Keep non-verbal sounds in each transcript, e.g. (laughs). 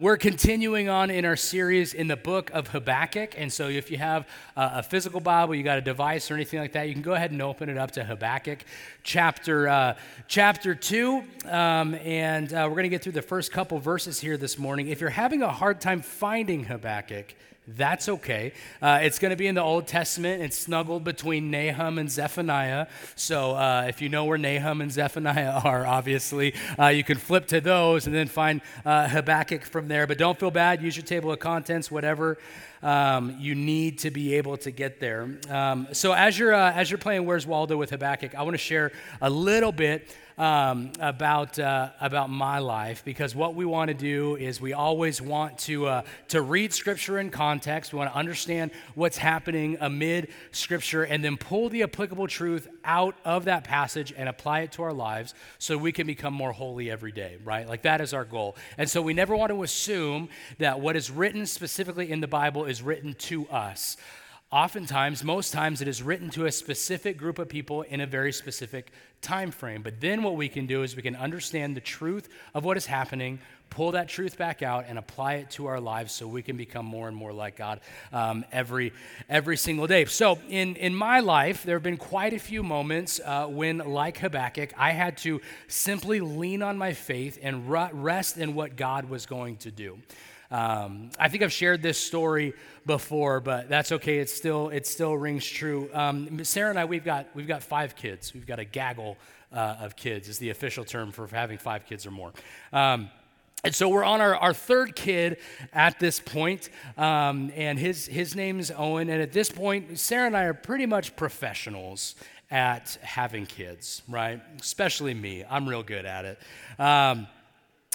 We're continuing on in our series in the book of Habakkuk. And so, if you have a physical Bible, you got a device or anything like that, you can go ahead and open it up to Habakkuk chapter, uh, chapter 2. Um, and uh, we're going to get through the first couple verses here this morning. If you're having a hard time finding Habakkuk, that's okay. Uh, it's going to be in the Old Testament. It's snuggled between Nahum and Zephaniah. So uh, if you know where Nahum and Zephaniah (laughs) are, obviously, uh, you can flip to those and then find uh, Habakkuk from there. But don't feel bad. Use your table of contents, whatever. Um, you need to be able to get there. Um, so as you're uh, as you're playing Where's Waldo with Habakkuk, I want to share a little bit um, about, uh, about my life because what we want to do is we always want to, uh, to read Scripture in context. We want to understand what's happening amid Scripture and then pull the applicable truth out of that passage and apply it to our lives so we can become more holy every day, right? Like that is our goal. And so we never want to assume that what is written specifically in the Bible is written to us. Oftentimes, most times, it is written to a specific group of people in a very specific time frame. But then what we can do is we can understand the truth of what is happening, pull that truth back out, and apply it to our lives so we can become more and more like God um, every every single day. So in in my life, there have been quite a few moments uh, when, like Habakkuk, I had to simply lean on my faith and rest in what God was going to do. Um, I think I've shared this story before, but that's okay. It still it still rings true. Um, Sarah and I we've got we've got five kids. We've got a gaggle uh, of kids is the official term for having five kids or more. Um, and so we're on our, our third kid at this point, um, and his, his name is Owen. And at this point, Sarah and I are pretty much professionals at having kids, right? Especially me. I'm real good at it. Um,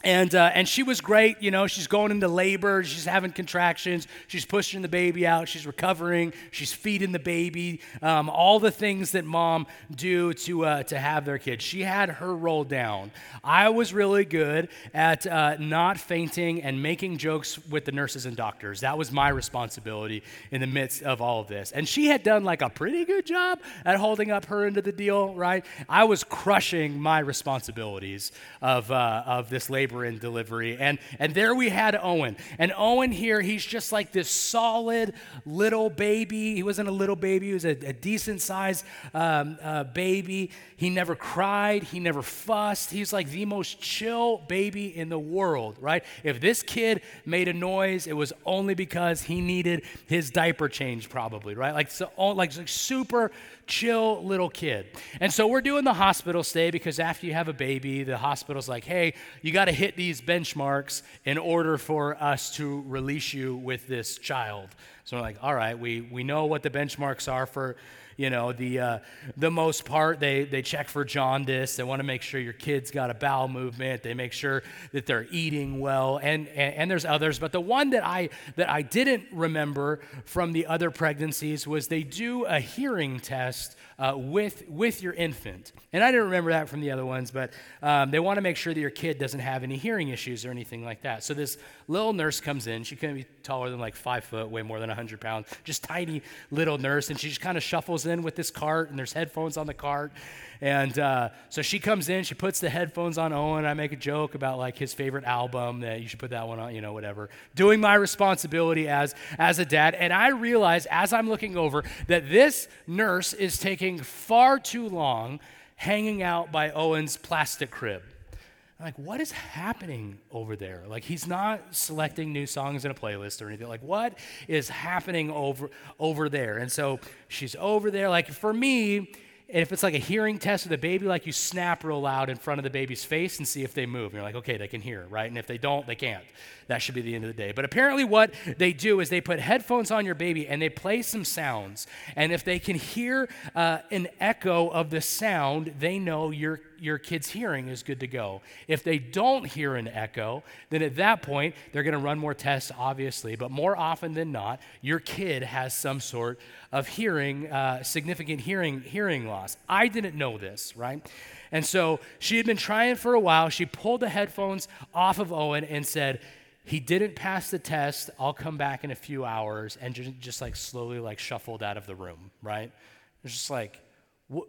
and, uh, and she was great. You know, she's going into labor, she's having contractions, she's pushing the baby out, she's recovering, she's feeding the baby, um, all the things that mom do to, uh, to have their kids. She had her role down. I was really good at uh, not fainting and making jokes with the nurses and doctors. That was my responsibility in the midst of all of this. And she had done like a pretty good job at holding up her end of the deal, right? I was crushing my responsibilities of, uh, of this labor labor and delivery. And, and there we had Owen. And Owen here, he's just like this solid little baby. He wasn't a little baby, he was a, a decent sized um, uh, baby. He never cried, he never fussed. He's like the most chill baby in the world, right? If this kid made a noise, it was only because he needed his diaper change, probably, right? Like, so, like, like super chill little kid. And so we're doing the hospital stay because after you have a baby, the hospital's like, hey, you got to hit these benchmarks in order for us to release you with this child. So we're like, all right, we, we know what the benchmarks are for you know, the, uh, the most part, they, they check for jaundice. They want to make sure your kid's got a bowel movement. They make sure that they're eating well. And, and, and there's others. But the one that I, that I didn't remember from the other pregnancies was they do a hearing test uh, with, with your infant. And I didn't remember that from the other ones, but um, they want to make sure that your kid doesn't have any hearing issues or anything like that. So this little nurse comes in. She couldn't be taller than like five foot, way more than 100 pounds, just tiny little nurse. And she just kind of shuffles in with this cart, and there's headphones on the cart. And uh, so she comes in, she puts the headphones on Owen. I make a joke about like his favorite album that you should put that one on, you know, whatever. Doing my responsibility as, as a dad. And I realize as I'm looking over that this nurse is taking far too long hanging out by Owen's plastic crib. I'm like, what is happening over there? Like, he's not selecting new songs in a playlist or anything. Like, what is happening over over there? And so she's over there. Like, for me, and if it's like a hearing test with a baby, like you snap real loud in front of the baby's face and see if they move. And you're like, okay, they can hear, right? And if they don't, they can't. That should be the end of the day. But apparently, what they do is they put headphones on your baby and they play some sounds. And if they can hear uh, an echo of the sound, they know your, your kid's hearing is good to go. If they don't hear an echo, then at that point, they're going to run more tests, obviously. But more often than not, your kid has some sort of hearing, uh, significant hearing, hearing loss. I didn't know this, right? And so she had been trying for a while. She pulled the headphones off of Owen and said, he didn't pass the test. I'll come back in a few hours, and just, just like slowly like shuffled out of the room, right? It's just like, what,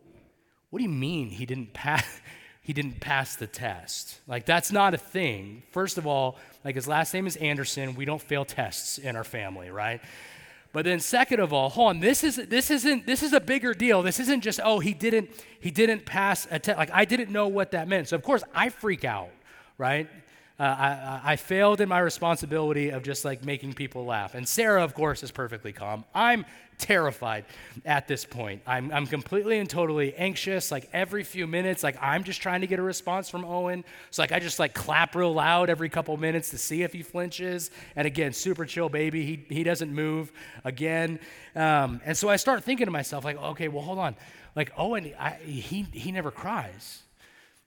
what do you mean he didn't pass? (laughs) he didn't pass the test. Like, that's not a thing. First of all, like, his last name is Anderson. We don't fail tests in our family, right? But then second of all, hold on, this is this isn't this is a bigger deal. This isn't just, oh, he didn't he didn't pass a test. Like I didn't know what that meant. So of course I freak out, right? Uh, I, I failed in my responsibility of just like making people laugh. And Sarah, of course, is perfectly calm. I'm terrified at this point. I'm, I'm completely and totally anxious. Like every few minutes, like I'm just trying to get a response from Owen. So like I just like clap real loud every couple minutes to see if he flinches. And again, super chill baby. He, he doesn't move again. Um, and so I start thinking to myself, like, okay, well, hold on. Like Owen, I, he, he never cries.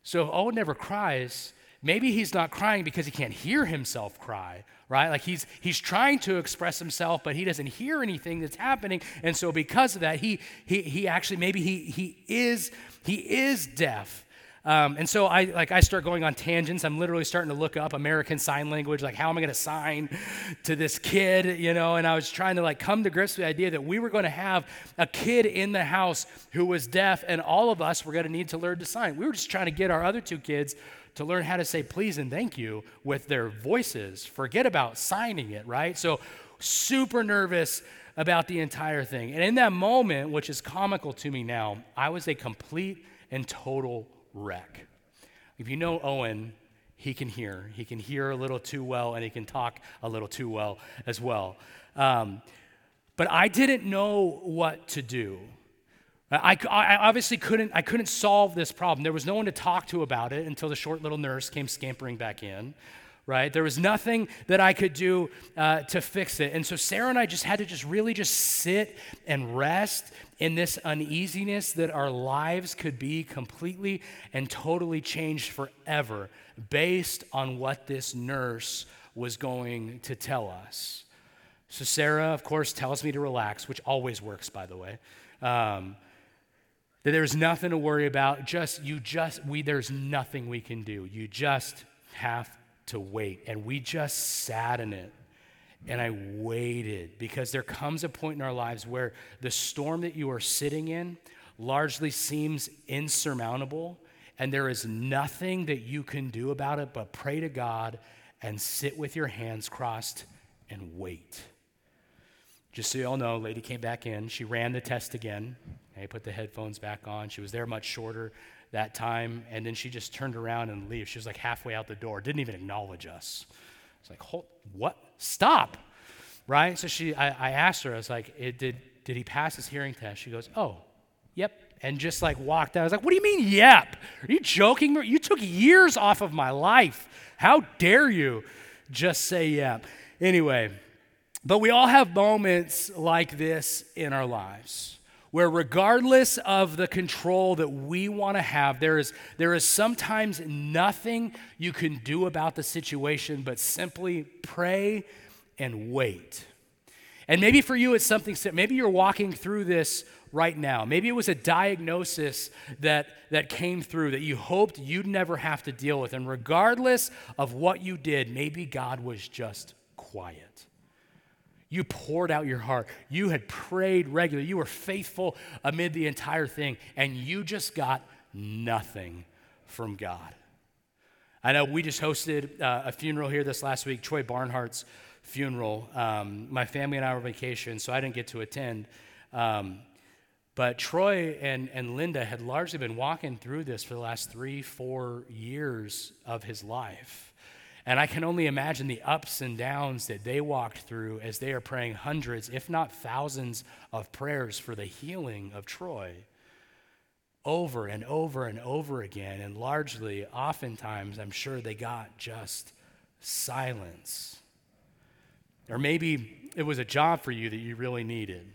So if Owen never cries, maybe he's not crying because he can't hear himself cry right like he's he's trying to express himself but he doesn't hear anything that's happening and so because of that he he, he actually maybe he he is he is deaf um, and so I like I start going on tangents. I'm literally starting to look up American Sign Language, like how am I going to sign to this kid, you know? And I was trying to like come to grips with the idea that we were going to have a kid in the house who was deaf, and all of us were going to need to learn to sign. We were just trying to get our other two kids to learn how to say please and thank you with their voices. Forget about signing it, right? So, super nervous about the entire thing. And in that moment, which is comical to me now, I was a complete and total wreck. If you know Owen, he can hear. He can hear a little too well, and he can talk a little too well as well. Um, but I didn't know what to do. I, I, obviously couldn't, I couldn't solve this problem. There was no one to talk to about it until the short little nurse came scampering back in, right? There was nothing that I could do uh, to fix it. And so Sarah and I just had to just really just sit and rest in this uneasiness that our lives could be completely and totally changed forever based on what this nurse was going to tell us. So Sarah, of course, tells me to relax, which always works, by the way. Um, that there's nothing to worry about. Just, you just, we, there's nothing we can do. You just have to wait. And we just sat in it. And I waited because there comes a point in our lives where the storm that you are sitting in largely seems insurmountable. And there is nothing that you can do about it but pray to God and sit with your hands crossed and wait. Just so you all know, lady came back in. She ran the test again. I put the headphones back on. She was there much shorter that time, and then she just turned around and leave. She was like halfway out the door, didn't even acknowledge us. It's like, Hold, what? Stop, right? So she, I, I asked her, I was like, did, did he pass his hearing test? She goes, oh, yep, and just like walked out. I was like, what do you mean, yep? Are you joking? You took years off of my life. How dare you just say yep? Anyway, but we all have moments like this in our lives where regardless of the control that we want to have, there is, there is sometimes nothing you can do about the situation but simply pray and wait. And maybe for you it's something, maybe you're walking through this right now. Maybe it was a diagnosis that, that came through that you hoped you'd never have to deal with. And regardless of what you did, maybe God was just quiet. You poured out your heart. You had prayed regularly. You were faithful amid the entire thing, and you just got nothing from God. I know we just hosted uh, a funeral here this last week, Troy Barnhart's funeral. Um, my family and I were on vacation, so I didn't get to attend. Um, but Troy and, and Linda had largely been walking through this for the last three, four years of his life. And I can only imagine the ups and downs that they walked through as they are praying hundreds, if not thousands, of prayers for the healing of Troy over and over and over again. And largely, oftentimes, I'm sure they got just silence. Or maybe it was a job for you that you really needed,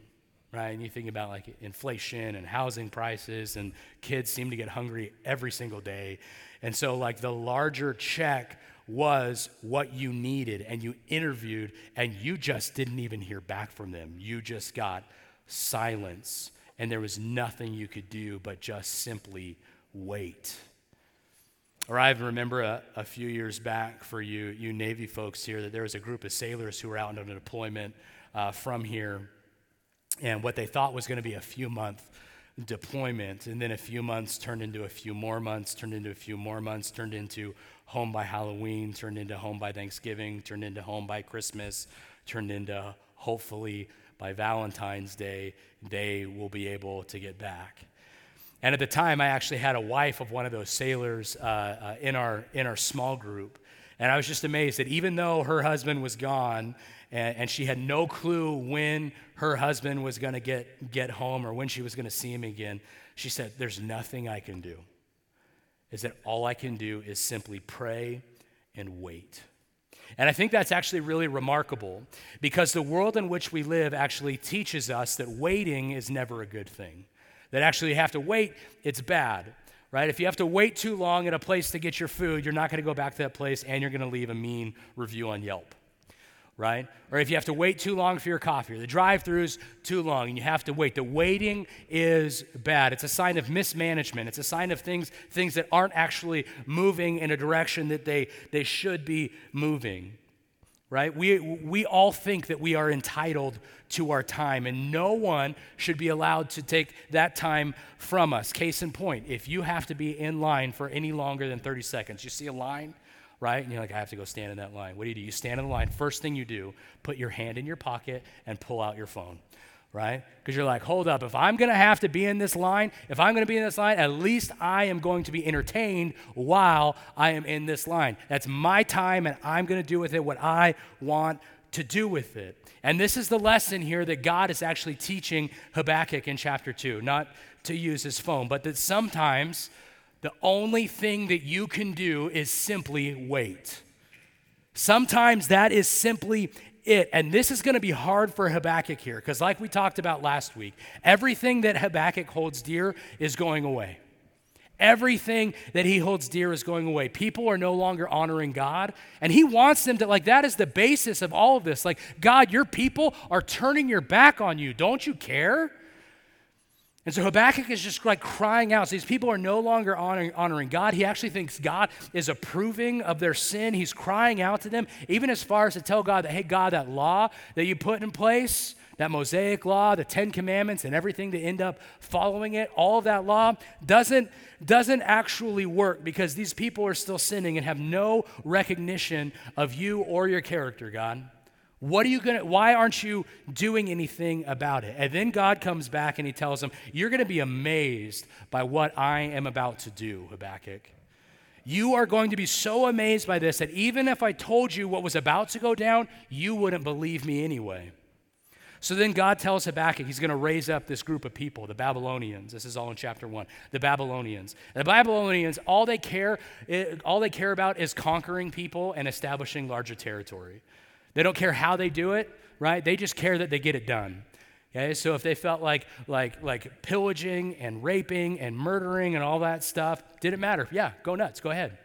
right? And you think about like inflation and housing prices, and kids seem to get hungry every single day. And so, like, the larger check was what you needed and you interviewed and you just didn't even hear back from them. You just got silence and there was nothing you could do but just simply wait. Or I remember a, a, few years back for you, you Navy folks here, that there was a group of sailors who were out on a deployment uh, from here, and what they thought was going to be a few month deployment. And then a few months turned into a few more months, turned into a few more months, turned into home by Halloween, turned into home by Thanksgiving, turned into home by Christmas, turned into hopefully by Valentine's Day, they will be able to get back. And at the time, I actually had a wife of one of those sailors uh, uh, in, our, in our small group. And I was just amazed that even though her husband was gone and, and she had no clue when her husband was going to get, get home or when she was going to see him again, she said, There's nothing I can do. Is that all I can do is simply pray and wait. And I think that's actually really remarkable because the world in which we live actually teaches us that waiting is never a good thing. That actually you have to wait, it's bad, right? If you have to wait too long at a place to get your food, you're not going to go back to that place and you're going to leave a mean review on Yelp right? Or if you have to wait too long for your coffee, or the drive through's too long and you have to wait. The waiting is bad. It's a sign of mismanagement. It's a sign of things, things that aren't actually moving in a direction that they, they should be moving. Right? We, we all think that we are entitled to our time, and no one should be allowed to take that time from us. Case in point, if you have to be in line for any longer than 30 seconds, you see a line, right? And you're like, I have to go stand in that line. What do you do? You stand in the line. First thing you do, put your hand in your pocket and pull out your phone, right? Because you're like, hold up, if I'm going to have to be in this line, if I'm going to be in this line, at least I am going to be entertained while I am in this line. That's my time, and I'm going to do with it what I want to do with it. And this is the lesson here that God is actually teaching Habakkuk in chapter 2, not to use his phone, but that sometimes the only thing that you can do is simply wait. Sometimes that is simply it. And this is going to be hard for Habakkuk here because, like we talked about last week, everything that Habakkuk holds dear is going away. Everything that he holds dear is going away. People are no longer honoring God. And he wants them to, like, that is the basis of all of this. Like, God, your people are turning your back on you. Don't you care? And so Habakkuk is just like crying out. So these people are no longer honoring, honoring, God. He actually thinks God is approving of their sin. He's crying out to them, even as far as to tell God that, hey, God, that law that you put in place, that Mosaic law, the Ten Commandments, and everything to end up following it, all of that law doesn't, doesn't actually work because these people are still sinning and have no recognition of you or your character, God. What are you going to, why aren't you doing anything about it? And then God comes back and he tells them, You're going to be amazed by what I am about to do, Habakkuk. You are going to be so amazed by this that even if I told you what was about to go down, you wouldn't believe me anyway. So then God tells Habakkuk he's going to raise up this group of people, the Babylonians. This is all in chapter 1. The Babylonians. The Babylonians, all they care eh, all they care about is conquering people and establishing larger territory. They don't care how they do it, right? They just care that they get it done. Okay, so if they felt like like like pillaging and raping and murdering and all that stuff, didn't matter. Yeah, go nuts, go ahead.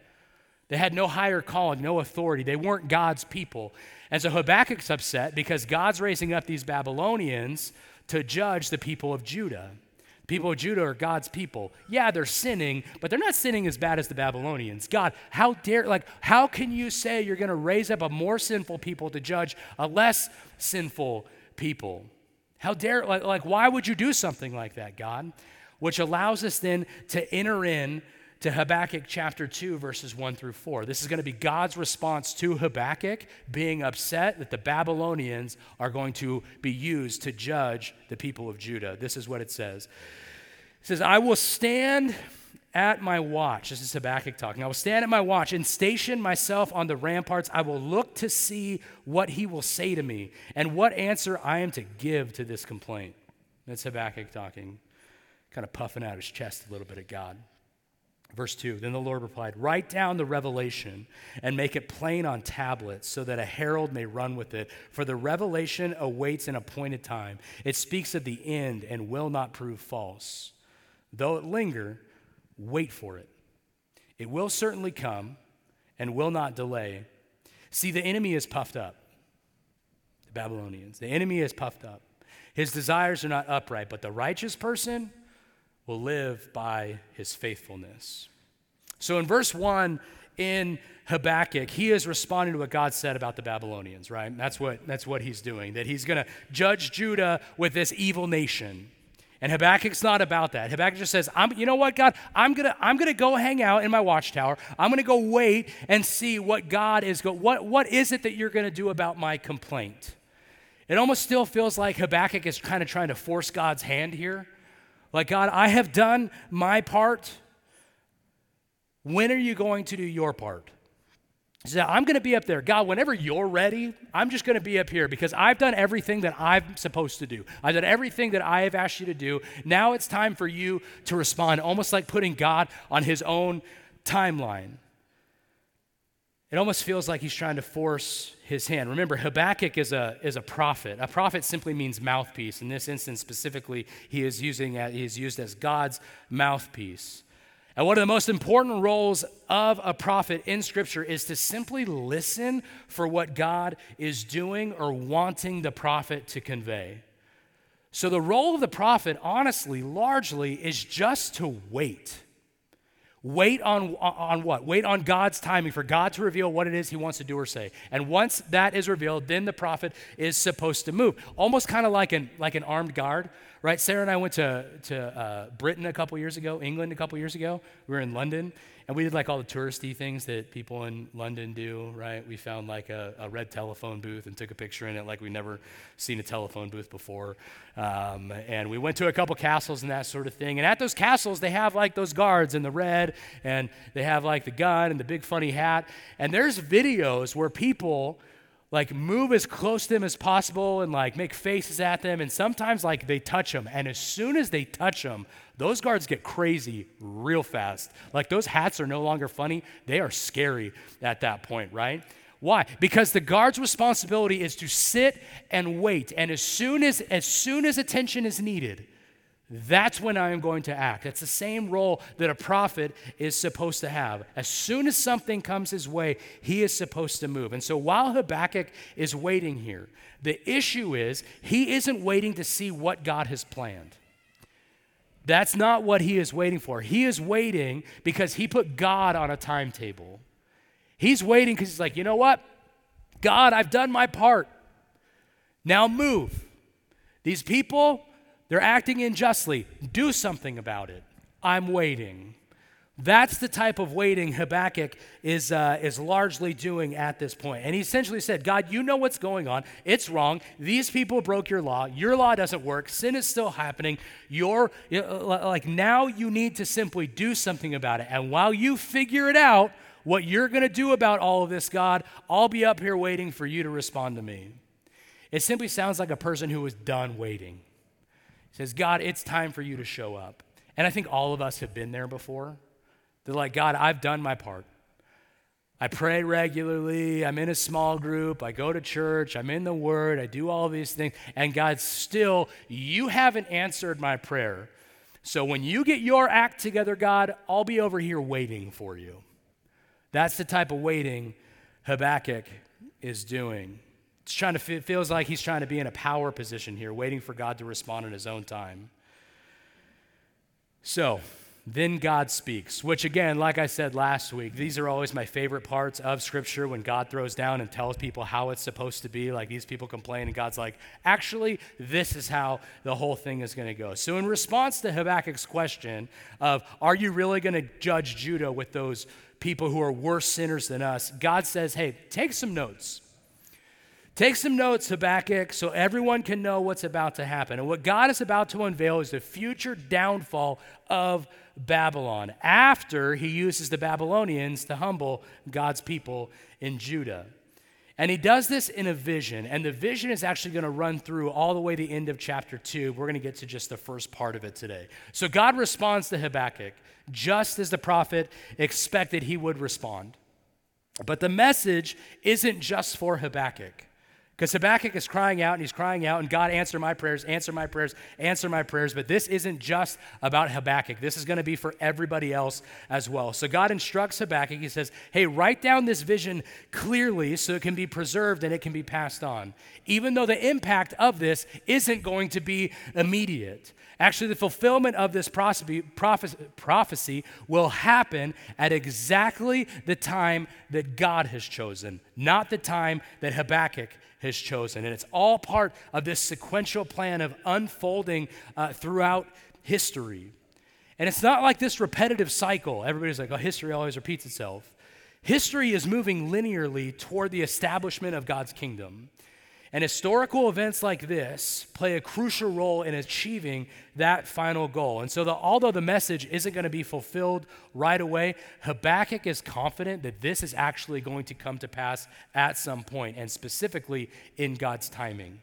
They had no higher calling, no authority. They weren't God's people. And so Habakkuk's upset because God's raising up these Babylonians to judge the people of Judah. People of Judah are God's people. Yeah, they're sinning, but they're not sinning as bad as the Babylonians. God, how dare, like, how can you say you're going to raise up a more sinful people to judge a less sinful people? How dare, like, like, why would you do something like that, God? Which allows us then to enter in to Habakkuk chapter 2, verses 1 through 4. This is going to be God's response to Habakkuk being upset that the Babylonians are going to be used to judge the people of Judah. This is what it says It says, I will stand at my watch. This is Habakkuk talking. I will stand at my watch and station myself on the ramparts. I will look to see what he will say to me and what answer I am to give to this complaint. That's Habakkuk talking, kind of puffing out his chest a little bit at God. Verse 2 Then the Lord replied, Write down the revelation and make it plain on tablets so that a herald may run with it. For the revelation awaits an appointed time. It speaks of the end and will not prove false. Though it linger, wait for it. It will certainly come and will not delay. See, the enemy is puffed up, the Babylonians. The enemy is puffed up. His desires are not upright, but the righteous person will live by his faithfulness. So in verse 1 in Habakkuk, he is responding to what God said about the Babylonians, right? That's what, that's what he's doing, that he's going to judge Judah with this evil nation. And Habakkuk's not about that. Habakkuk just says, I'm, you know what, God? I'm gonna, I'm gonna go hang out in my watchtower. I'm gonna go wait and see what God is go. What, what is it that you're gonna do about my complaint? It almost still feels like Habakkuk is kind of trying to force God's hand here. Like, God, I have done my part. When are you going to do your part? So I'm going to be up there. God, whenever you're ready, I'm just going to be up here because I've done everything that I'm supposed to do. I've done everything that I have asked you to do. Now it's time for you to respond, almost like putting God on his own timeline. It almost feels like he's trying to force his hand. Remember, Habakkuk is a, is a prophet. A prophet simply means mouthpiece. In this instance, specifically, he is, using, uh, he is used as God's mouthpiece. And one of the most important roles of a prophet in Scripture is to simply listen for what God is doing or wanting the prophet to convey. So, the role of the prophet, honestly, largely, is just to wait. Wait on, on what? Wait on God's timing for God to reveal what it is he wants to do or say. And once that is revealed, then the prophet is supposed to move. Almost kind of like an, like an armed guard, right? Sarah and I went to, to uh, Britain a couple years ago, England a couple years ago. We were in London, and we did like all the touristy things that people in London do, right? We found like a, a red telephone booth and took a picture in it like we'd never seen a telephone booth before. Um, and we went to a couple castles and that sort of thing. And at those castles, they have like those guards in the red, and they have like the gun and the big funny hat. And there's videos where people like move as close to them as possible and like make faces at them. And sometimes like they touch them and as soon as they touch them those guards get crazy real fast. Like those hats are no longer funny. They are scary at that point right? Why? Because the guard's responsibility is to sit and wait. And as soon as as soon as attention is needed that's when I am going to act. It's the same role that a prophet is supposed to have. As soon as something comes his way, he is supposed to move. And so while Habakkuk is waiting here, the issue is he isn't waiting to see what God has planned. That's not what he is waiting for. He is waiting because he put God on a timetable. He's waiting because he's like, you know what? God, I've done my part. Now move. These people, they're acting unjustly. Do something about it. I'm waiting. That's the type of waiting Habakkuk is, uh, is largely doing at this point. And he essentially said, God, you know what's going on. It's wrong. These people broke your law. Your law doesn't work. Sin is still happening. You're, like, now you need to simply do something about it. And while you figure it out, what you're going to do about all of this, God, I'll be up here waiting for you to respond to me. It simply sounds like a person who is done waiting says, God, it's time for you to show up. And I think all of us have been there before. They're like, God, I've done my part. I pray regularly. I'm in a small group. I go to church. I'm in the Word. I do all these things. And God, still, you haven't answered my prayer. So when you get your act together, God, I'll be over here waiting for you. That's the type of waiting Habakkuk is doing. It's trying to it feels like he's trying to be in a power position here, waiting for God to respond in his own time. So, then God speaks, which again, like I said last week, these are always my favorite parts of Scripture when God throws down and tells people how it's supposed to be. Like these people complain, and God's like, actually, this is how the whole thing is going to go. So, in response to Habakkuk's question of, are you really going to judge Judah with those people who are worse sinners than us? God says, hey, take some notes. Take some notes, Habakkuk, so everyone can know what's about to happen. And what God is about to unveil is the future downfall of Babylon after he uses the Babylonians to humble God's people in Judah. And he does this in a vision, and the vision is actually going to run through all the way to the end of chapter 2. We're going to get to just the first part of it today. So God responds to Habakkuk just as the prophet expected he would respond. But the message isn't just for Habakkuk. Because Habakkuk is crying out and he's crying out, and God, answer my prayers, answer my prayers, answer my prayers. But this isn't just about Habakkuk. This is going to be for everybody else as well. So God instructs Habakkuk. He says, Hey, write down this vision clearly so it can be preserved and it can be passed on. Even though the impact of this isn't going to be immediate. Actually, the fulfillment of this prophecy will happen at exactly the time that God has chosen, not the time that Habakkuk has chosen. And it's all part of this sequential plan of unfolding uh, throughout history. And it's not like this repetitive cycle. Everybody's like, oh, history always repeats itself. History is moving linearly toward the establishment of God's kingdom. And historical events like this play a crucial role in achieving that final goal. And so, the, although the message isn't going to be fulfilled right away, Habakkuk is confident that this is actually going to come to pass at some point, and specifically in God's timing.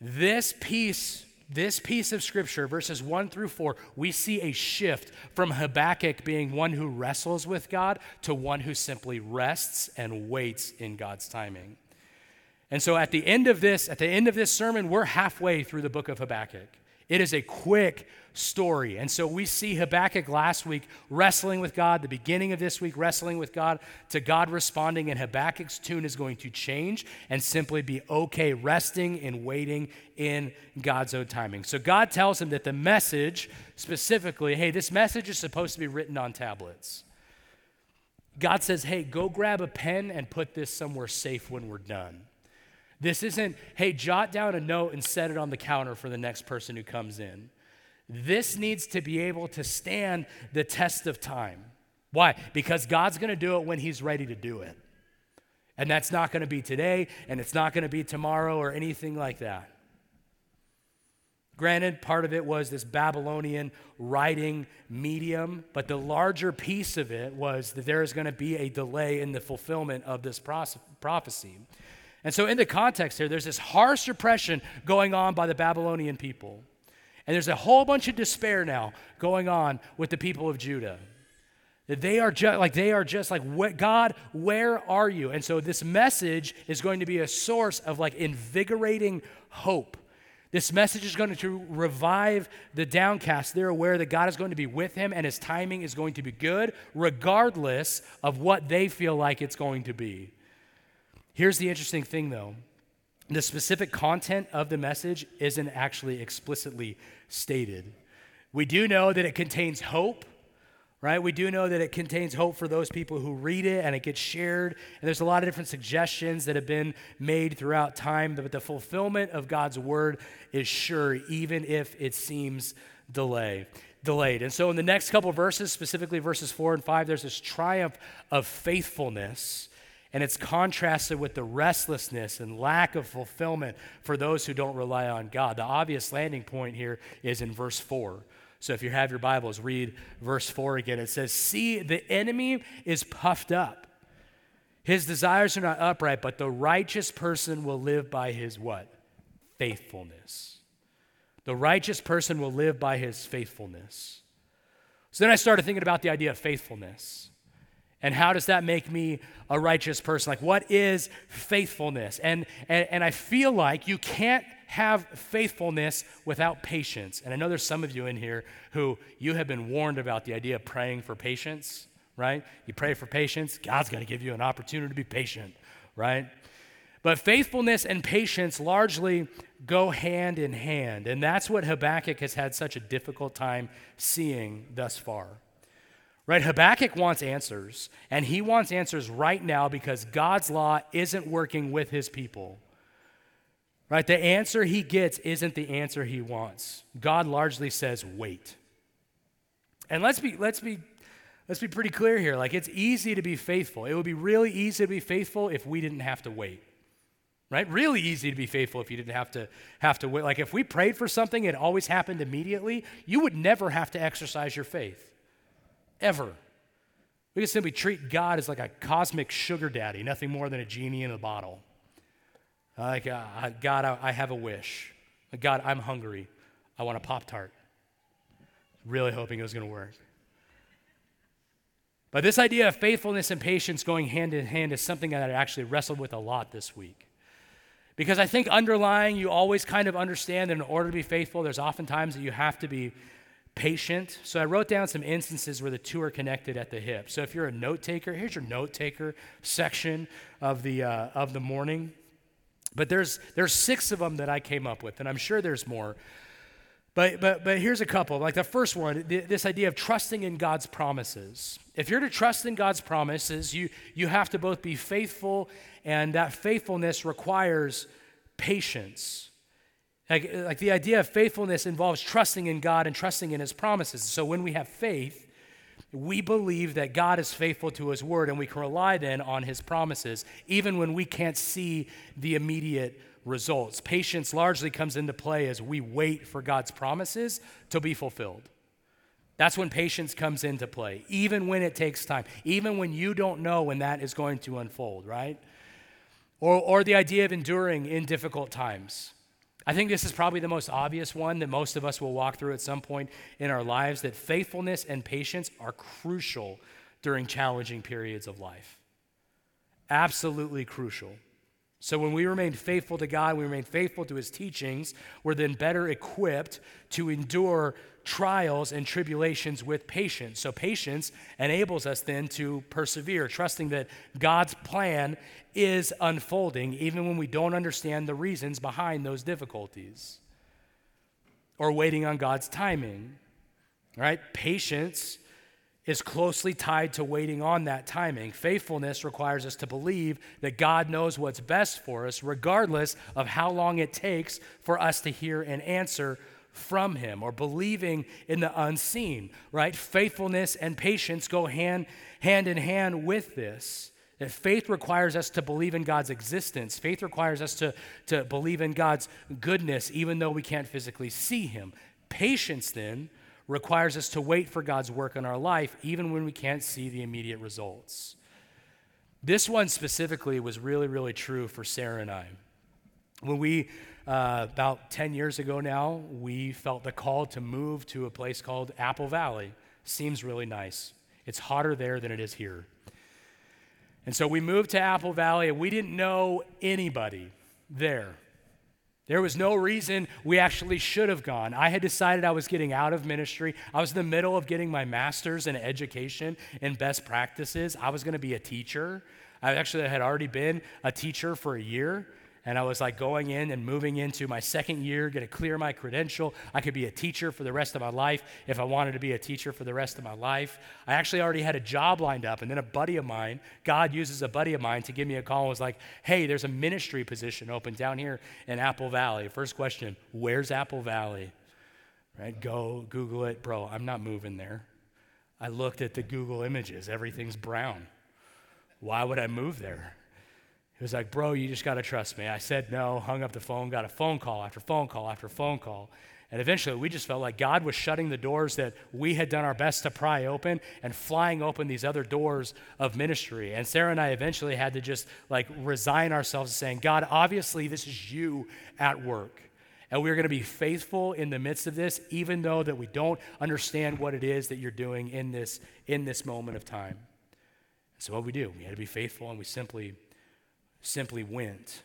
This piece this piece of scripture, verses 1 through 4, we see a shift from Habakkuk being one who wrestles with God to one who simply rests and waits in God's timing. And so at the end of this, at the end of this sermon, we're halfway through the book of Habakkuk. It is a quick story. And so we see Habakkuk last week wrestling with God, the beginning of this week wrestling with God, to God responding, and Habakkuk's tune is going to change and simply be okay resting and waiting in God's own timing. So God tells him that the message, specifically, hey, this message is supposed to be written on tablets. God says, hey, go grab a pen and put this somewhere safe when we're done. This isn't, hey, jot down a note and set it on the counter for the next person who comes in. This needs to be able to stand the test of time. Why? Because God's going to do it when He's ready to do it. And that's not going to be today, and it's not going to be tomorrow or anything like that. Granted, part of it was this Babylonian writing medium, but the larger piece of it was that there is going to be a delay in the fulfillment of this prophecy. And so, in the context here, there's this harsh repression going on by the Babylonian people. And there's a whole bunch of despair now going on with the people of Judah. That they are just like they are just like God, where are you? And so this message is going to be a source of like invigorating hope. This message is going to revive the downcast. They're aware that God is going to be with him and his timing is going to be good, regardless of what they feel like it's going to be. Here's the interesting thing, though the specific content of the message isn't actually explicitly stated. We do know that it contains hope, right? We do know that it contains hope for those people who read it and it gets shared. And there's a lot of different suggestions that have been made throughout time, but the fulfillment of God's word is sure, even if it seems delay, delayed. And so in the next couple verses, specifically verses four and five, there's this triumph of faithfulness and it's contrasted with the restlessness and lack of fulfillment for those who don't rely on God. The obvious landing point here is in verse 4. So if you have your Bibles, read verse 4 again. It says, See, the enemy is puffed up. His desires are not upright, but the righteous person will live by his what? Faithfulness. The righteous person will live by his faithfulness. So then I started thinking about the idea of faithfulness. And how does that make me a righteous person? Like, what is faithfulness? And, and, and I feel like you can't have faithfulness without patience. And I know there's some of you in here who you have been warned about the idea of praying for patience, right? You pray for patience, God's going to give you an opportunity to be patient, right? But faithfulness and patience largely go hand in hand. And that's what Habakkuk has had such a difficult time seeing thus far. Right? Habakkuk wants answers, and he wants answers right now because God's law isn't working with his people. Right? The answer he gets isn't the answer he wants. God largely says, wait. And let's be, let's be, let's be pretty clear here. Like, it's easy to be faithful. It would be really easy to be faithful if we didn't have to wait. Right? Really easy to be faithful if you didn't have to have to wait. Like if we prayed for something, it always happened immediately, you would never have to exercise your faith ever. We can simply treat God as like a cosmic sugar daddy, nothing more than a genie in a bottle. Like, uh, God, I, I have a wish. God, I'm hungry. I want a Pop Tart. Really hoping it was going to work. But this idea of faithfulness and patience going hand in hand is something that I actually wrestled with a lot this week. Because I think underlying, you always kind of understand that in order to be faithful, there's oftentimes that you have to be patient. So I wrote down some instances where the two are connected at the hip. So if you're a note taker, here's your note taker section of the, uh, of the morning. But there's, there's six of them that I came up with, and I'm sure there's more. But, but, but here's a couple. Like the first one, this idea of trusting in God's promises. If you're to trust in God's promises, you, you have to both be faithful, and that faithfulness requires patience. Like, like the idea of faithfulness involves trusting in God and trusting in His promises. So when we have faith, we believe that God is faithful to His word, and we can rely then on His promises, even when we can't see the immediate results. Patience largely comes into play as we wait for God's promises to be fulfilled. That's when patience comes into play, even when it takes time, even when you don't know when that is going to unfold, right? Or, or the idea of enduring in difficult times. I think this is probably the most obvious one that most of us will walk through at some point in our lives that faithfulness and patience are crucial during challenging periods of life. Absolutely crucial. So when we remain faithful to God, we remain faithful to his teachings, we're then better equipped to endure trials and tribulations with patience. So patience enables us then to persevere, trusting that God's plan is unfolding even when we don't understand the reasons behind those difficulties. Or waiting on God's timing. Right? Patience is closely tied to waiting on that timing. Faithfulness requires us to believe that God knows what's best for us, regardless of how long it takes for us to hear an answer from Him, or believing in the unseen, right? Faithfulness and patience go hand, hand in hand with this. That faith requires us to believe in God's existence. Faith requires us to, to believe in God's goodness, even though we can't physically see Him. Patience, then, requires us to wait for God's work in our life, even when we can't see the immediate results. This one specifically was really, really true for Sarah and I. When we, uh, about 10 years ago now, we felt the call to move to a place called Apple Valley. Seems really nice. It's hotter there than it is here. And so we moved to Apple Valley, and we didn't know anybody there. There was no reason we actually should have gone. I had decided I was getting out of ministry. I was in the middle of getting my master's in education and best practices. I was going to be a teacher. I actually had already been a teacher for a year. And I was like going in and moving into my second year, going to clear my credential. I could be a teacher for the rest of my life if I wanted to be a teacher for the rest of my life. I actually already had a job lined up. And then a buddy of mine, God uses a buddy of mine to give me a call and was like, hey, there's a ministry position open down here in Apple Valley. First question, where's Apple Valley? Right? Go Google it. Bro, I'm not moving there. I looked at the Google images, everything's brown. Why would I move there? He was like, Bro, you just got to trust me. I said no, hung up the phone, got a phone call after phone call after phone call. And eventually we just felt like God was shutting the doors that we had done our best to pry open and flying open these other doors of ministry. And Sarah and I eventually had to just like resign ourselves to saying, God, obviously this is you at work. And we're going to be faithful in the midst of this, even though that we don't understand what it is that you're doing in this, in this moment of time. So what we do, we had to be faithful and we simply simply went.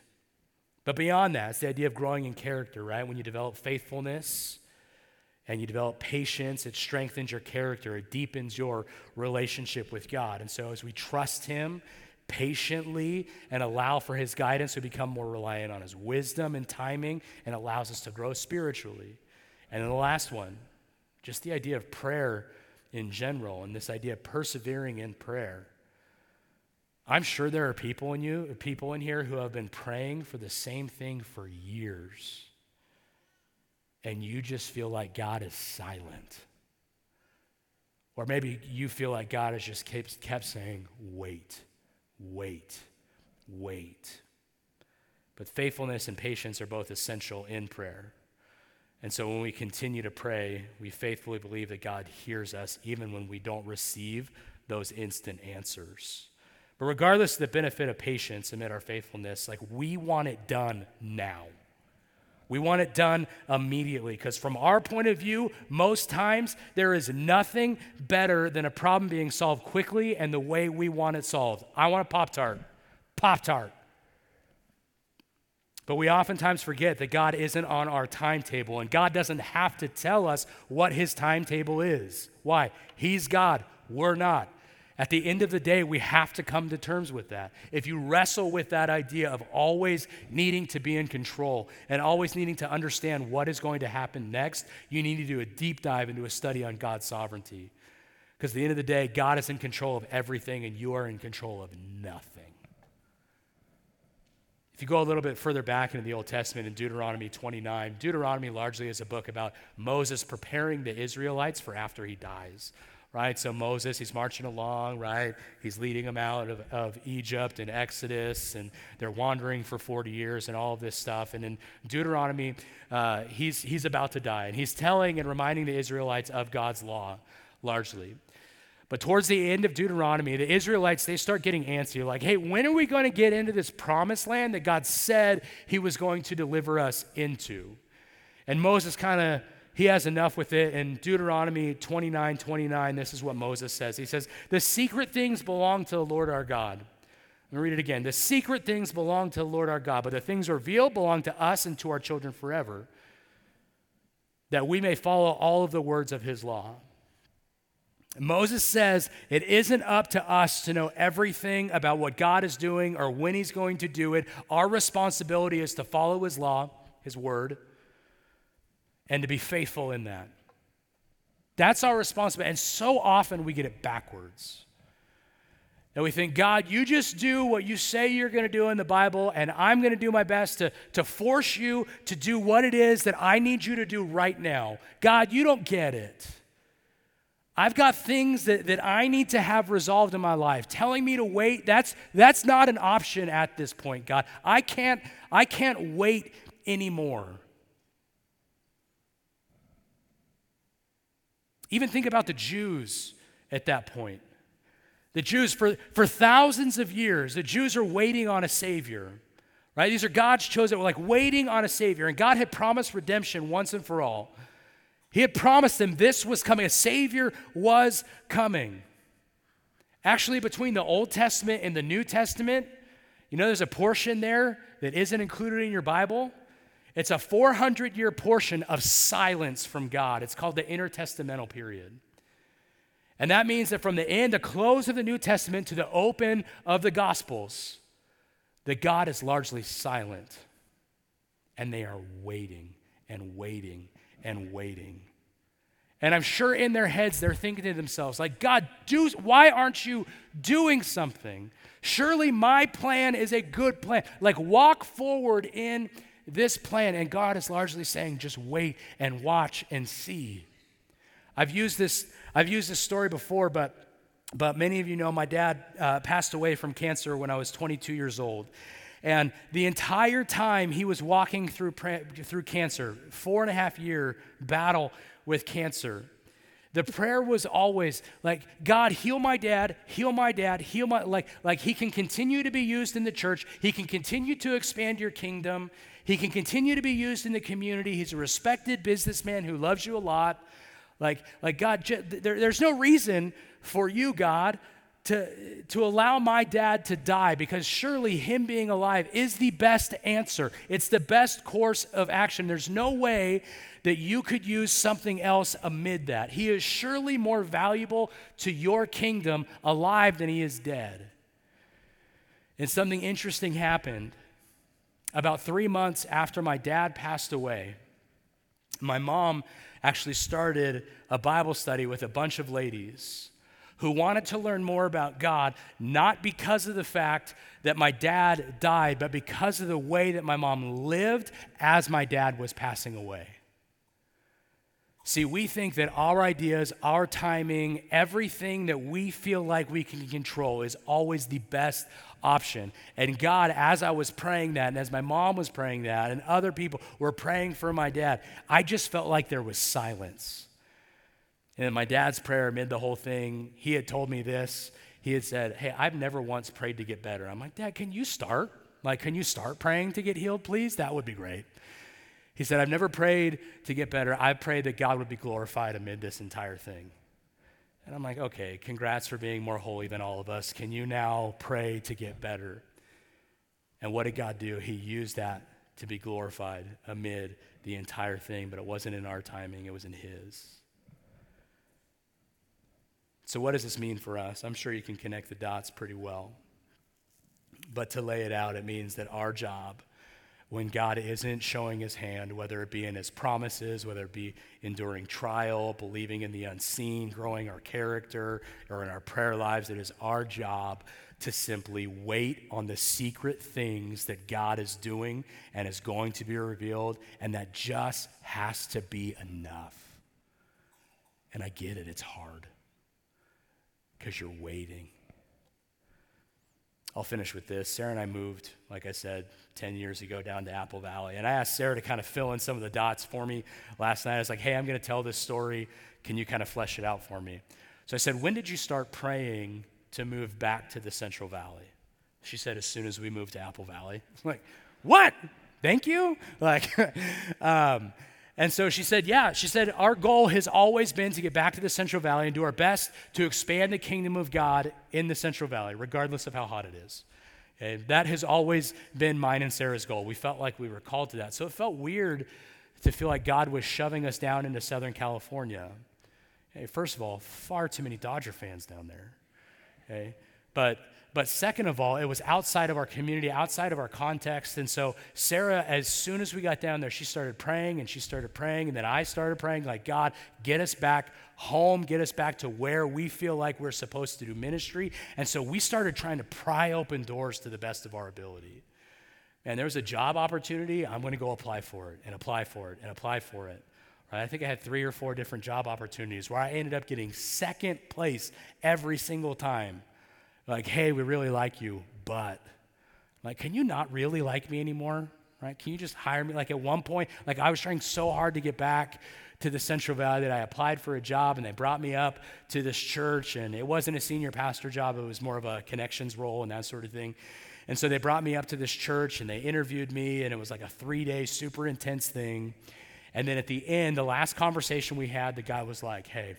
But beyond that, it's the idea of growing in character, right? When you develop faithfulness and you develop patience, it strengthens your character, it deepens your relationship with God. And so as we trust Him patiently and allow for His guidance, we become more reliant on His wisdom and timing and allows us to grow spiritually. And then the last one, just the idea of prayer in general and this idea of persevering in prayer. I'm sure there are people in you, people in here who have been praying for the same thing for years. And you just feel like God is silent. Or maybe you feel like God has just kept, kept saying, wait, wait, wait. But faithfulness and patience are both essential in prayer. And so when we continue to pray, we faithfully believe that God hears us even when we don't receive those instant answers. But regardless of the benefit of patience amid our faithfulness, like we want it done now. We want it done immediately because, from our point of view, most times there is nothing better than a problem being solved quickly and the way we want it solved. I want a Pop Tart. Pop Tart. But we oftentimes forget that God isn't on our timetable and God doesn't have to tell us what his timetable is. Why? He's God, we're not. At the end of the day, we have to come to terms with that. If you wrestle with that idea of always needing to be in control and always needing to understand what is going to happen next, you need to do a deep dive into a study on God's sovereignty. Because at the end of the day, God is in control of everything and you are in control of nothing. If you go a little bit further back into the Old Testament in Deuteronomy 29, Deuteronomy largely is a book about Moses preparing the Israelites for after he dies right? So Moses, he's marching along, right? He's leading them out of, of Egypt and Exodus, and they're wandering for 40 years and all of this stuff. And in Deuteronomy, uh, he's, he's about to die, and he's telling and reminding the Israelites of God's law, largely. But towards the end of Deuteronomy, the Israelites, they start getting antsy. Like, hey, when are we going to get into this promised land that God said he was going to deliver us into? And Moses kind of he has enough with it. In Deuteronomy 29 29, this is what Moses says. He says, The secret things belong to the Lord our God. Let me read it again. The secret things belong to the Lord our God, but the things revealed belong to us and to our children forever, that we may follow all of the words of his law. Moses says it isn't up to us to know everything about what God is doing or when he's going to do it. Our responsibility is to follow his law, his word, and to be faithful in that. That's our responsibility. And so often we get it backwards. And we think, God, you just do what you say you're going to do in the Bible, and I'm going to do my best to, to force you to do what it is that I need you to do right now. God, you don't get it. I've got things that, that I need to have resolved in my life. Telling me to wait, that's, that's not an option at this point, God. I can't, I can't wait anymore. Even think about the Jews at that point. The Jews, for, for thousands of years, the Jews are waiting on a Savior, right? These are God's chosen, like waiting on a Savior. And God had promised redemption once and for all. He had promised them this was coming, a Savior was coming. Actually, between the Old Testament and the New Testament, you know, there's a portion there that isn't included in your Bible. It's a 400 year portion of silence from God. It's called the intertestamental period. And that means that from the end, the close of the New Testament to the open of the Gospels, that God is largely silent. And they are waiting and waiting and waiting. And I'm sure in their heads they're thinking to themselves, like, God, do, why aren't you doing something? Surely my plan is a good plan. Like, walk forward in this plan, and God is largely saying, just wait and watch and see. I've used this, I've used this story before, but, but many of you know my dad uh, passed away from cancer when I was 22 years old. And the entire time he was walking through, through cancer, four and a half year battle with cancer, the prayer was always like, God, heal my dad, heal my dad, heal my, like, like he can continue to be used in the church. He can continue to expand your kingdom. He can continue to be used in the community. He's a respected businessman who loves you a lot. Like, like God, there, there's no reason for you, God, to, to allow my dad to die because surely him being alive is the best answer. It's the best course of action. There's no way that you could use something else amid that. He is surely more valuable to your kingdom alive than he is dead. And something interesting happened about three months after my dad passed away, my mom actually started a Bible study with a bunch of ladies who wanted to learn more about God, not because of the fact that my dad died, but because of the way that my mom lived as my dad was passing away. See, we think that our ideas, our timing, everything that we feel like we can control is always the best option. And God, as I was praying that, and as my mom was praying that, and other people were praying for my dad, I just felt like there was silence. And in my dad's prayer, amid the whole thing, he had told me this. He had said, Hey, I've never once prayed to get better. I'm like, Dad, can you start? Like, can you start praying to get healed, please? That would be great. He said, I've never prayed to get better. I prayed that God would be glorified amid this entire thing. And I'm like, okay, congrats for being more holy than all of us. Can you now pray to get better? And what did God do? He used that to be glorified amid the entire thing, but it wasn't in our timing, it was in His. So, what does this mean for us? I'm sure you can connect the dots pretty well. But to lay it out, it means that our job, when God isn't showing his hand, whether it be in his promises, whether it be enduring trial, believing in the unseen, growing our character, or in our prayer lives, it is our job to simply wait on the secret things that God is doing and is going to be revealed, and that just has to be enough. And I get it, it's hard because you're waiting. I'll finish with this. Sarah and I moved, like I said, 10 years ago down to Apple Valley. And I asked Sarah to kind of fill in some of the dots for me last night. I was like, hey, I'm going to tell this story. Can you kind of flesh it out for me? So I said, when did you start praying to move back to the Central Valley? She said, as soon as we moved to Apple Valley. I'm (laughs) like, what? Thank you? (laughs) Like, (laughs) um, and so she said, Yeah. She said, Our goal has always been to get back to the Central Valley and do our best to expand the kingdom of God in the Central Valley, regardless of how hot it is. And that has always been mine and Sarah's goal. We felt like we were called to that. So it felt weird to feel like God was shoving us down into Southern California. First of all, far too many Dodger fans down there. Okay? But but second of all, it was outside of our community, outside of our context. And so, Sarah, as soon as we got down there, she started praying and she started praying. And then I started praying, like, God, get us back home, get us back to where we feel like we're supposed to do ministry. And so, we started trying to pry open doors to the best of our ability. And there was a job opportunity, I'm going to go apply for it and apply for it and apply for it. I think I had three or four different job opportunities where I ended up getting second place every single time like, hey, we really like you, but like, can you not really like me anymore? Right? Can you just hire me? Like at one point, like I was trying so hard to get back to the Central Valley that I applied for a job and they brought me up to this church and it wasn't a senior pastor job, it was more of a connections role and that sort of thing. And so they brought me up to this church and they interviewed me and it was like a 3-day super intense thing. And then at the end, the last conversation we had, the guy was like, "Hey,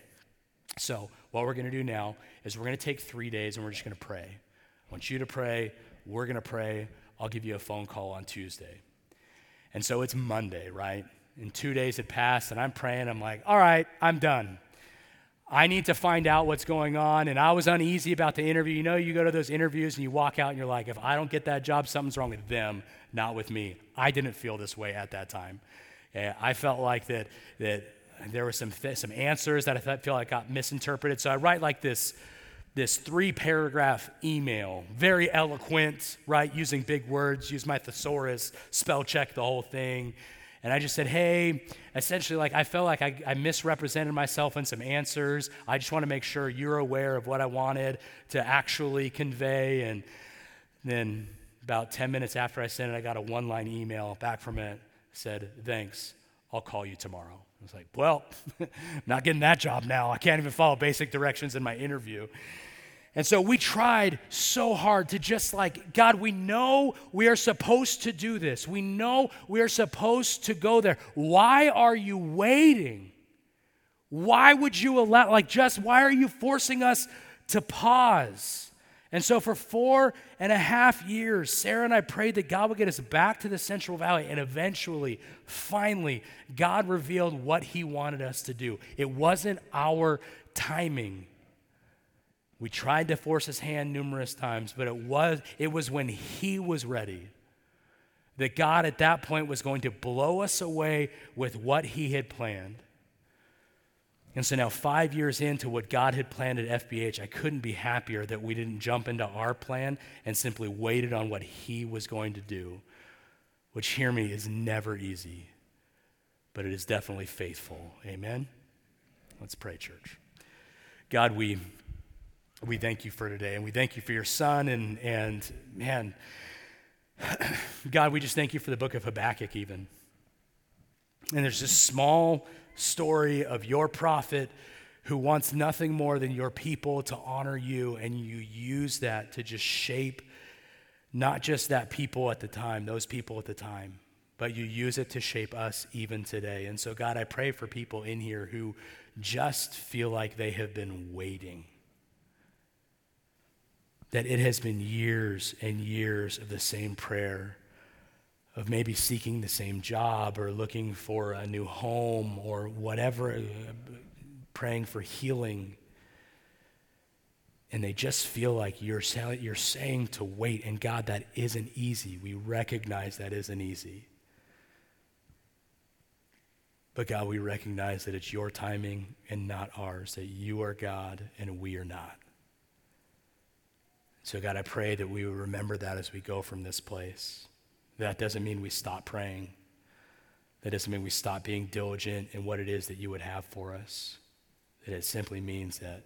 so, what we're going to do now is we're going to take three days and we're just going to pray. I want you to pray. We're going to pray. I'll give you a phone call on Tuesday. And so it's Monday, right? And two days had passed, and I'm praying. I'm like, all right, I'm done. I need to find out what's going on. And I was uneasy about the interview. You know, you go to those interviews and you walk out and you're like, if I don't get that job, something's wrong with them, not with me. I didn't feel this way at that time. I felt like that, that there were some, some answers that I feel like got misinterpreted. So I write like this, this three paragraph email, very eloquent, right? Using big words, use my thesaurus, spell check the whole thing. And I just said, hey, essentially, like I felt like I, I misrepresented myself in some answers. I just want to make sure you're aware of what I wanted to actually convey. And then about 10 minutes after I sent it, I got a one line email back from it. Said, thanks, I'll call you tomorrow. I was like, well, (laughs) not getting that job now. I can't even follow basic directions in my interview. And so we tried so hard to just like, God, we know we are supposed to do this. We know we are supposed to go there. Why are you waiting? Why would you allow, like, just why are you forcing us to pause? And so, for four and a half years, Sarah and I prayed that God would get us back to the Central Valley. And eventually, finally, God revealed what He wanted us to do. It wasn't our timing. We tried to force His hand numerous times, but it was, it was when He was ready that God at that point was going to blow us away with what He had planned. And so now, five years into what God had planned at FBH, I couldn't be happier that we didn't jump into our plan and simply waited on what He was going to do, which, hear me, is never easy, but it is definitely faithful. Amen? Let's pray, church. God, we, we thank you for today, and we thank you for your son, and, and man, (clears throat) God, we just thank you for the book of Habakkuk, even. And there's this small story of your prophet who wants nothing more than your people to honor you, and you use that to just shape not just that people at the time, those people at the time, but you use it to shape us even today. And so, God, I pray for people in here who just feel like they have been waiting. That it has been years and years of the same prayer of maybe seeking the same job or looking for a new home or whatever, uh, praying for healing. and they just feel like you're, you're saying to wait. And God, that isn't easy. We recognize that isn't easy. But God, we recognize that it's your timing and not ours, that you are God and we are not. So, God, I pray that we would remember that as we go from this place. That doesn't mean we stop praying. That doesn't mean we stop being diligent in what it is that you would have for us. That it simply means that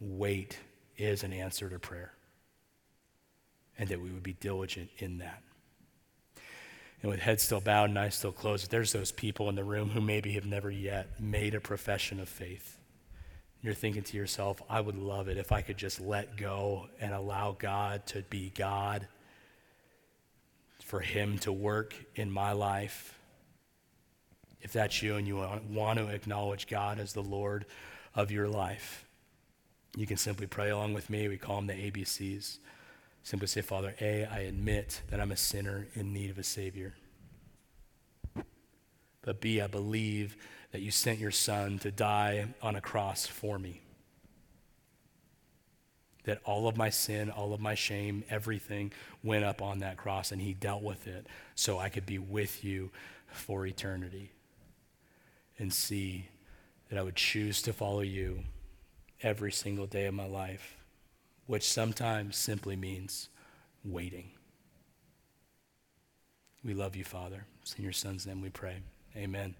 wait is an answer to prayer. And that we would be diligent in that. And with head still bowed and eyes still closed, there's those people in the room who maybe have never yet made a profession of faith. You're thinking to yourself, I would love it if I could just let go and allow God to be God, for Him to work in my life. If that's you and you want to acknowledge God as the Lord of your life, you can simply pray along with me. We call them the ABCs. Simply say, Father, A, I admit that I'm a sinner in need of a Savior. But B, I believe that you sent your Son to die on a cross for me. That all of my sin, all of my shame, everything went up on that cross and He dealt with it so I could be with you for eternity. And C that I would choose to follow you every single day of my life, which sometimes simply means waiting. We love you, Father. It's in your Son's name we pray. Amen.